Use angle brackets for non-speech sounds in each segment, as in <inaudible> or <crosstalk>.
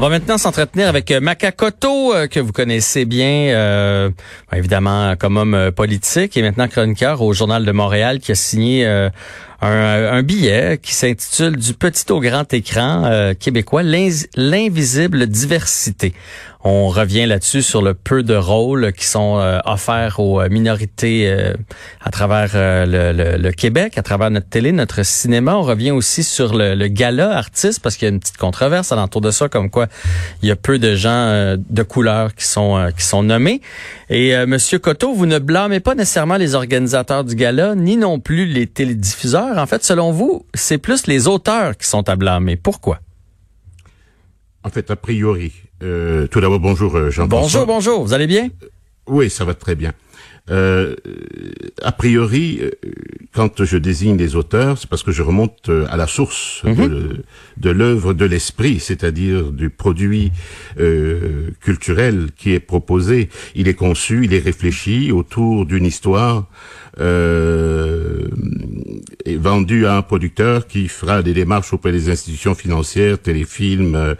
On va maintenant s'entretenir avec euh, Makakoto, euh, que vous connaissez bien, euh, évidemment comme homme politique et maintenant chroniqueur au Journal de Montréal, qui a signé un, un, billet qui s'intitule Du petit au grand écran québécois, l'invisible diversité. On revient là-dessus sur le peu de rôles qui sont euh, offerts aux euh, minorités euh, à travers le, Québec, à travers notre télé, notre cinéma. On revient aussi sur le, gala artiste parce qu'il y a une petite controverse alentour de ça, comme quoi il y a peu de gens de couleur qui sont qui sont nommés. Et Monsieur Coteau, vous ne blâmez pas nécessairement les organisateurs du gala, ni non plus les télédiffuseurs. En fait, selon vous, c'est plus les auteurs qui sont à blâmer. Pourquoi? En fait, a priori, euh, tout d'abord, bonjour euh, Jean. Bonjour, bonjour. Vous allez bien? Oui, ça va très bien. Euh, a priori, euh, quand je désigne les auteurs, c'est parce que je remonte à la source de, mhm. de l'œuvre de l'esprit, c'est-à-dire du produit euh, culturel qui est proposé. Il est conçu, il est réfléchi autour d'une histoire euh, est vendu à un producteur qui fera des démarches auprès des institutions financières, téléfilms, euh,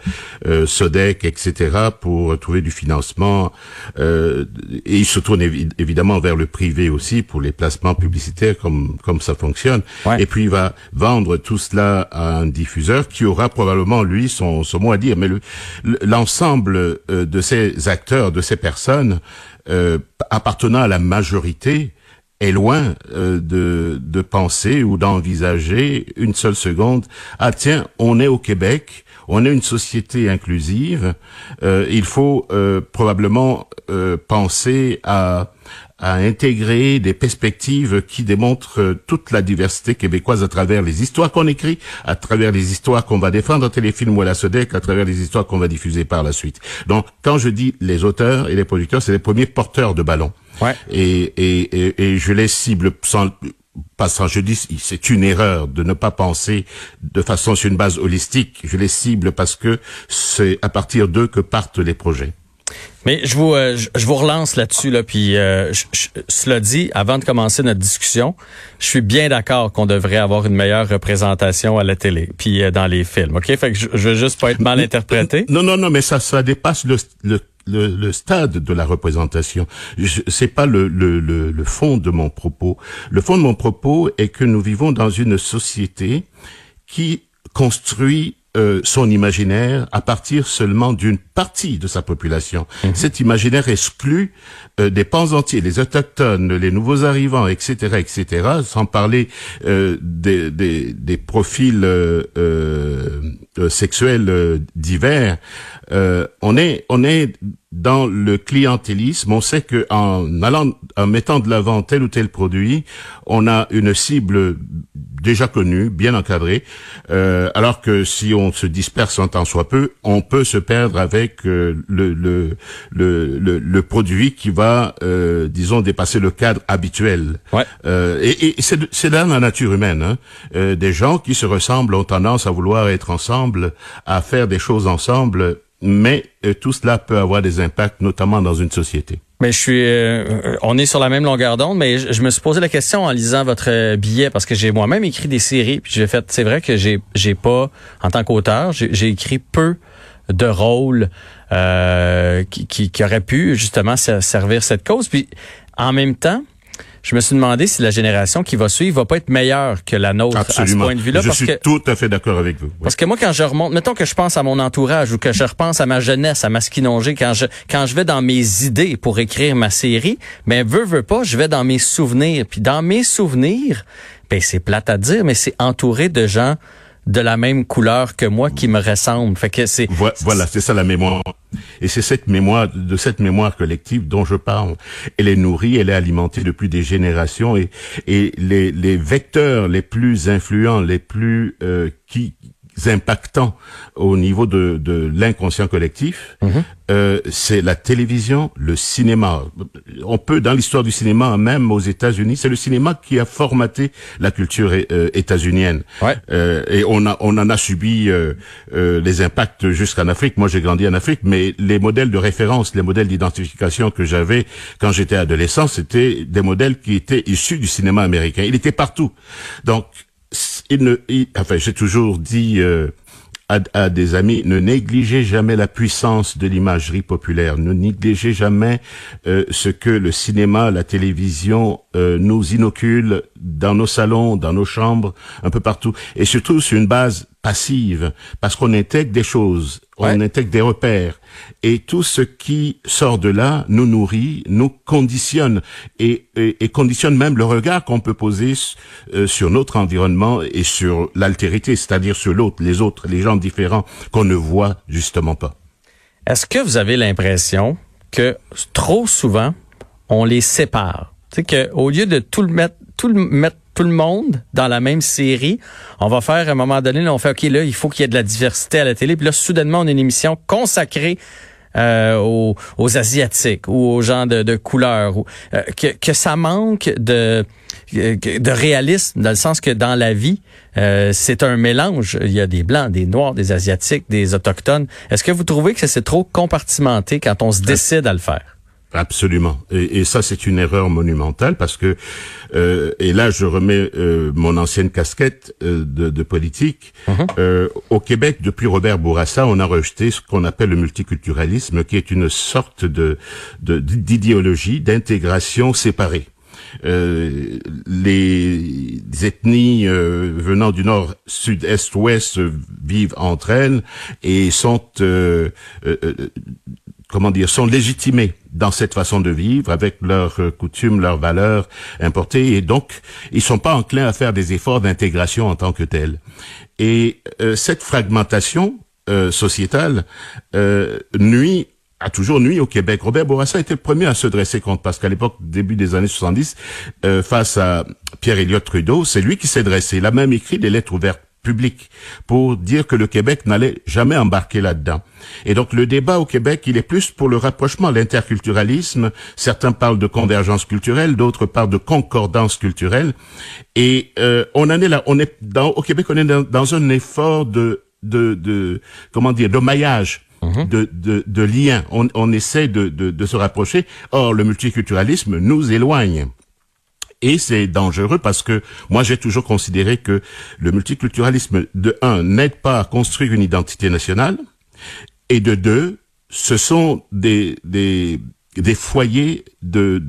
euh Sodec, etc., pour trouver du financement. Euh, et il se tourne évidemment vers le privé aussi pour les placements publicitaires, comme comme ça fonctionne. Et puis il va vendre tout cela à un diffuseur qui aura probablement lui son, son mot à dire. Mais l'ensemble euh, de ces acteurs, de ces personnes appartenant à la majorité, est loin euh, de, de penser ou d'envisager une seule seconde, ah tiens, on est au Québec, on est une société inclusive, euh, il faut euh, probablement penser à, à intégrer des perspectives qui démontrent toute la diversité québécoise à travers les histoires qu'on écrit, à travers les histoires qu'on va défendre en téléfilm ou à la SODEC, à travers les histoires qu'on va diffuser par la suite. Donc, quand je dis les auteurs et les producteurs, c'est les premiers porteurs de ballon. Ouais. Et, et, et, je les cible sans, pas sans, je dis, c'est une erreur de ne pas penser de façon sur une base holistique. Je les cible parce que c'est à partir d'eux que partent les projets. Mais je vous, euh, je, vous relance là-dessus là, puis euh, cela dit, avant de commencer notre discussion, je suis bien d'accord qu'on devrait avoir une meilleure représentation à la télé, puis euh, dans les films. Ok, fait que je, je veux juste pas être mal interprété. Non, non, non, mais ça, ça dépasse le, le le, le, stade de la représentation. C'est pas le, le, le, fond de mon propos. Le fond de mon propos est que nous vivons dans une société qui construit euh, son imaginaire à partir seulement d'une partie de sa population. Mhm. Cet imaginaire exclut euh, des pans entiers, les autochtones, les nouveaux arrivants, etc., etc., sans parler euh, des, des, des, profils sexuels divers. on est on est dans le clientélisme, on sait que en allant, en mettant de l'avant tel ou tel produit, on a une cible déjà connue, bien encadrée, euh, alors que si on se disperse un temps soit peu, on peut se perdre avec euh, le, le, le, le, produit qui va, euh, disons, dépasser le cadre habituel. Ouais. et, et c'est dans la nature humaine. Hein. des gens qui se ressemblent ont tendance à vouloir être ensemble, à faire des choses ensemble mais euh, tout cela peut avoir des impacts, notamment dans une société. Mais je suis, euh, on est sur la même longueur d'onde, mais je, me suis posé la question en lisant votre billet parce que j'ai moi-même écrit des séries, puis j'ai fait, c'est vrai que j'ai, j'ai pas, en tant qu'auteur, j'ai écrit peu de rôles euh, qui, qui, qui auraient pu justement servir cette cause. Puis en même temps, je me suis demandé si la génération qui va suivre va pas être meilleure que la nôtre à ce point de vue-là. Je suis tout à fait d'accord avec vous. Parce que moi, quand je remonte, mettons que je pense à mon entourage ou que je repense à ma jeunesse, à ma skinongée, quand je quand je vais dans mes idées pour écrire ma série, ben veux veux pas, je vais dans mes souvenirs. Puis dans mes souvenirs, ben c'est plate à dire, mais c'est entouré de gens de la même couleur que moi qui me ressemblent. Fait que c'est voilà, c'est ça la mémoire. Et c'est cette mémoire, de cette mémoire collective dont je parle. Elle est nourrie, elle est alimentée depuis des générations et, et les, les vecteurs les plus influents, les plus euh, qui impactants au niveau de, de l'inconscient collectif, mhm. euh, c'est la télévision, le cinéma. On peut, dans l'histoire du cinéma, même aux États-Unis, c'est le cinéma qui a formaté la culture euh, états-unienne. Euh, et on, a, on en a subi euh, euh, les impacts jusqu'en Afrique. Moi, j'ai grandi en Afrique, mais les modèles de référence, les modèles d'identification que j'avais quand j'étais adolescent, c'était des modèles qui étaient issus du cinéma américain. Il était partout. Donc, il ne, enfin, j'ai toujours dit euh, à, des amis, ne négligez jamais la puissance de l'imagerie populaire, ne négligez jamais euh, ce que le cinéma, la télévision euh, nous inocule dans nos salons, dans nos chambres, un peu partout, et surtout sur une base passive, parce qu'on intègre des choses, on intègre des repères, et tout ce qui sort de là nous nourrit, nous conditionne, et, et, conditionne même le regard qu'on peut poser euh, sur notre environnement et sur l'altérité, c'est-à-dire sur l'autre, les autres, les gens différents qu'on ne voit justement pas. Est-ce que vous avez l'impression que trop souvent, on les sépare? Sais, qu'au lieu de tout le mettre, tout le mettre tout le monde dans la même série. On va faire à un moment donné, on fait OK, là, il faut qu'il y ait de la diversité à la télé. Puis là, soudainement, on a une émission consacrée euh, aux, asiatiques ou aux gens de, de couleur, ou, euh, que, que ça manque de de réalisme dans le sens que dans la vie, euh, c'est un mélange. Il y a des blancs, des noirs, des asiatiques, des autochtones. Est-ce que vous trouvez que c'est trop compartimenté quand on se décide à le faire? Absolument. Et, et ça, c'est une erreur monumentale parce que, euh, et là, je remets euh, mon ancienne casquette euh, de, de, politique. Uh-huh. au Québec, depuis Robert Bourassa, on a rejeté ce qu'on appelle le multiculturalisme, qui est une sorte de d'idéologie d'intégration séparée. Euh, les ethnies euh, venant du nord, sud, est, ouest vivent entre elles et sont euh, comment dire, sont légitimés dans cette façon de vivre avec leurs coutumes, leurs valeurs importées et donc ils sont pas enclins à faire des efforts d'intégration en tant que tels. Et cette fragmentation sociétale nuit a toujours nuit au Québec. Robert Bourassa était le premier à se dresser contre, parce qu'à l'époque, début des années 70, euh, face à Pierre Elliott Trudeau, c'est lui qui s'est dressé. Il a même écrit des lettres ouvertes publiques pour dire que le Québec n'allait jamais embarquer là-dedans. Et donc le débat au Québec, il est plus pour le rapprochement, l'interculturalisme. Certains parlent de convergence culturelle, d'autres parlent de concordance culturelle. Et euh, on en est là, on est dans au Québec, on est dans, dans un effort de, de, de comment dire, de maillage Mhm. de, de, de liens. On, on essaie de, de, de se rapprocher. Or, le multiculturalisme nous éloigne. Et c'est dangereux parce que moi j'ai toujours considéré que le multiculturalisme de un n'aide pas à construire une identité nationale et de deux ce sont des des des foyers de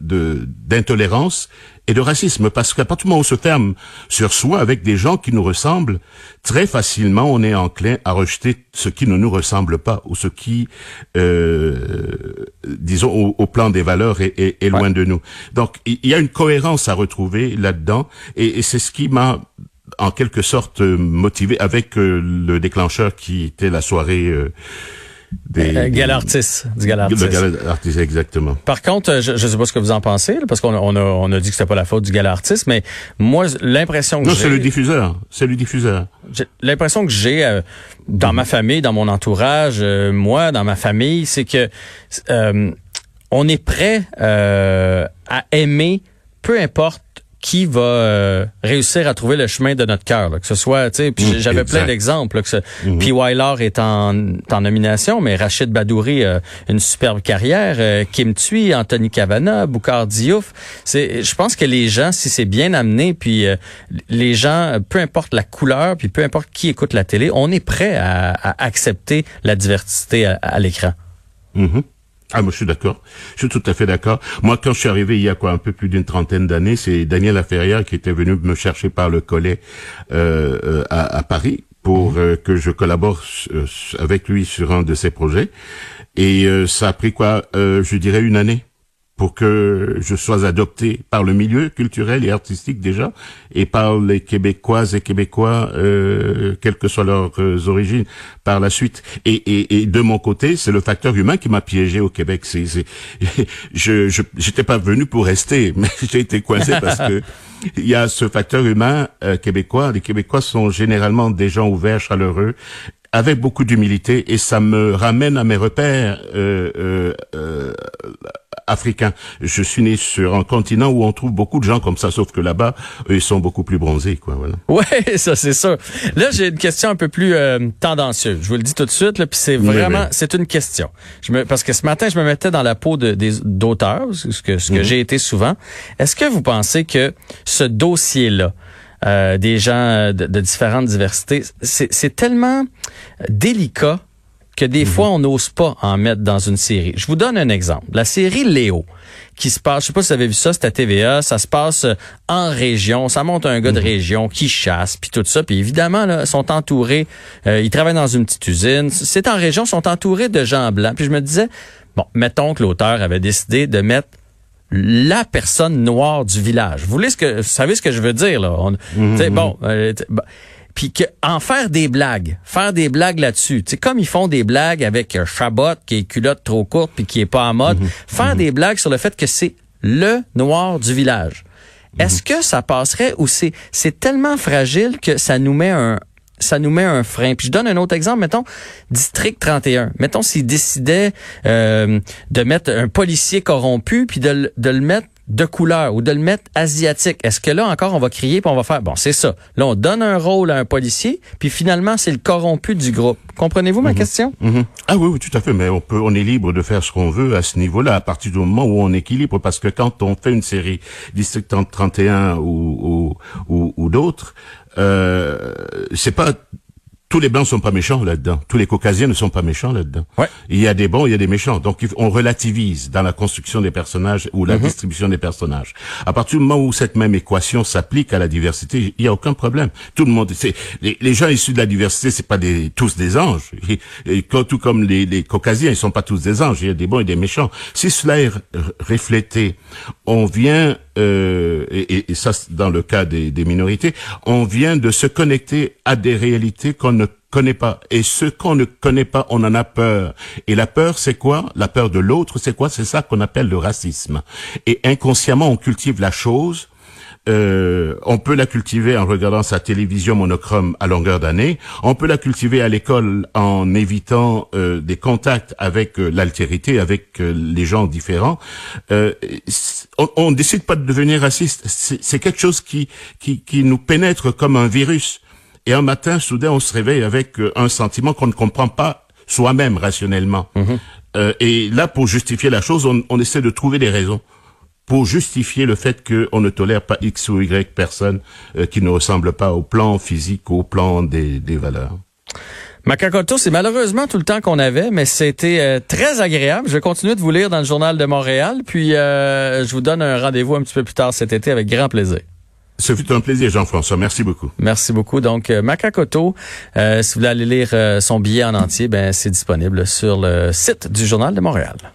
d'intolérance et de racisme. Parce qu'à partir du moment où on se ferme sur soi avec des gens qui nous ressemblent très facilement on est enclin à rejeter ce qui ne nous ressemble pas ou ce qui euh, disons au, plan des valeurs est, loin de nous. Donc il y a une cohérence à retrouver là-dedans et, c'est ce qui m'a en quelque sorte motivé avec euh, le déclencheur qui était la soirée euh, des, euh, Galartis, du Galartis. Galartis, exactement. Par contre, euh, je ne sais pas ce que vous en pensez, parce qu'on a, on a, on a dit que c'était pas la faute du Galartis, mais moi, l'impression que j'ai... Non, c'est le diffuseur. C'est le diffuseur. L'impression que j'ai euh, dans ma famille, dans mon entourage, moi, dans ma famille, c'est que on est prêt à aimer, peu importe qui va euh, réussir à trouver le chemin de notre cœur. Que ce soit, tu sais, mmh, j'avais plein d'exemples. Mmh. P. est en, en, nomination, mais Rachid Badouri a une superbe carrière. Euh, Kim Thuy, Anthony Cavana, Boukhar Diouf. C'est, je pense que les gens, si c'est bien amené, puis euh, les gens, peu importe la couleur, puis peu importe qui écoute la télé, on est prêt à, à accepter la diversité à, l'écran. Mmh. Ah, moi, je suis d'accord. Je suis tout à fait d'accord. Moi, quand je suis arrivé il y a quoi, un peu plus d'une trentaine d'années, c'est Daniel Laferrière qui était venu me chercher par le collet euh, euh à, à, Paris pour mhm. euh, que je collabore euh, avec lui sur un de ses projets. Et ça a pris quoi, je dirais une année pour que je sois adopté par le milieu culturel et artistique déjà, et par les Québécoises et Québécois, euh, quelles que soient leurs euh, origines, par la suite. Et, et, et de mon côté, c'est le facteur humain qui m'a piégé au Québec. C'est, <laughs> je, je, j'étais pas venu pour rester, <laughs> mais j'ai été coincé parce que il y a ce facteur humain euh, québécois. Les Québécois sont généralement des gens ouverts, chaleureux, avec beaucoup d'humilité, et ça me ramène à mes repères euh, euh, euh africain. Je suis né sur un continent où on trouve beaucoup de gens comme ça, sauf que là-bas, ils sont beaucoup plus bronzés, quoi. Voilà. <laughs> Ouais, ça c'est ça. Là, j'ai une question un peu plus euh, tendancieuse. Je vous le dis tout de suite, là, puis c'est vraiment, c'est une question. Je me, parce que ce matin, je me mettais dans la peau de, des d'auteurs, ce que ce que mhm. j'ai été souvent. Est-ce que vous pensez que ce dossier-là euh, des gens de, différentes diversités. C'est tellement délicat que des mhm. fois, on n'ose pas en mettre dans une série. Je vous donne un exemple. La série Léo, qui se passe, je sais pas si vous avez vu ça, c'est à TVA, ça se passe euh, en région, ça monte un gars de mhm. région qui chasse, puis tout ça, puis évidemment, là, sont entourés, euh, ils travaillent dans une petite usine, c'est en région, sont entourés de gens blancs. Puis je me disais, bon, mettons que l'auteur avait décidé de mettre la personne noire du village. Vous, voulez ce que, vous savez ce que je veux dire, là? On, mhm. Bon, euh, puis que en faire des blagues, faire des blagues là-dessus. C'est comme ils font des blagues avec un Chabot qui est culotte trop courte puis qui est pas en mode, mhm. faire mhm. des blagues sur le fait que c'est le noir du village. Est-ce que ça passerait ou c'est c'est tellement fragile que ça nous met un ça nous met un frein? Puis je donne un autre exemple, mettons District 31. Mettons s'ils décidaient euh, de mettre un policier corrompu puis de, de le mettre de couleur ou de le mettre asiatique. Est-ce que là encore on va crier puis on va faire bon c'est ça. Là on donne un rôle à un policier puis finalement c'est le corrompu du groupe. Comprenez-vous ma mhm. question? Mhm. Ah oui oui tout à fait mais on peut on est libre de faire ce qu'on veut à ce niveau-là à partir du moment où on équilibre parce que quand on fait une série District 31 ou ou, ou, d'autres euh, c'est pas tous les blancs sont pas méchants là-dedans. Tous les caucasiens ne sont pas méchants là-dedans. Ouais. Il y a des bons, il y a des méchants. Donc on relativise dans la construction des personnages ou la mhm. distribution des personnages. À partir du moment où cette même équation s'applique à la diversité, il y a aucun problème. Tout le monde, c'est les, gens issus de la diversité, c'est pas des, tous des anges. Et, tout comme les, les caucasiens, ils sont pas tous des anges. Il y a des bons et des méchants. Si cela est reflété, on vient euh, et, et, ça dans le cas des, des, minorités, on vient de se connecter à des réalités qu'on ne connaît pas. Et ce qu'on ne connaît pas, on en a peur. Et la peur, c'est quoi? La peur de l'autre, c'est quoi? C'est ça qu'on appelle le racisme. Et inconsciemment, on cultive la chose euh, on peut la cultiver en regardant sa télévision monochrome à longueur d'année. On peut la cultiver à l'école en évitant euh, des contacts avec euh, l'altérité, avec les gens différents. On, ne décide pas de devenir raciste. C'est quelque chose qui, qui, qui nous pénètre comme un virus. Et un matin, soudain, on se réveille avec un sentiment qu'on ne comprend pas soi-même rationnellement. Mm-hmm. et là, pour justifier la chose, on, on essaie de trouver des raisons pour justifier le fait qu'on ne tolère pas X ou Y personne euh, qui ne ressemble pas au plan physique, au plan des, des valeurs. Macacoto, c'est malheureusement tout le temps qu'on avait, mais c'était euh, très agréable. Je vais continuer de vous lire dans le journal de Montréal, puis euh, je vous donne un rendez-vous un petit peu plus tard cet été avec grand plaisir. Ce fut un plaisir, Jean-François. Merci beaucoup. Merci beaucoup. Donc, Macacoto, si vous voulez aller lire son billet en entier, ben c'est disponible sur le site du Journal de Montréal.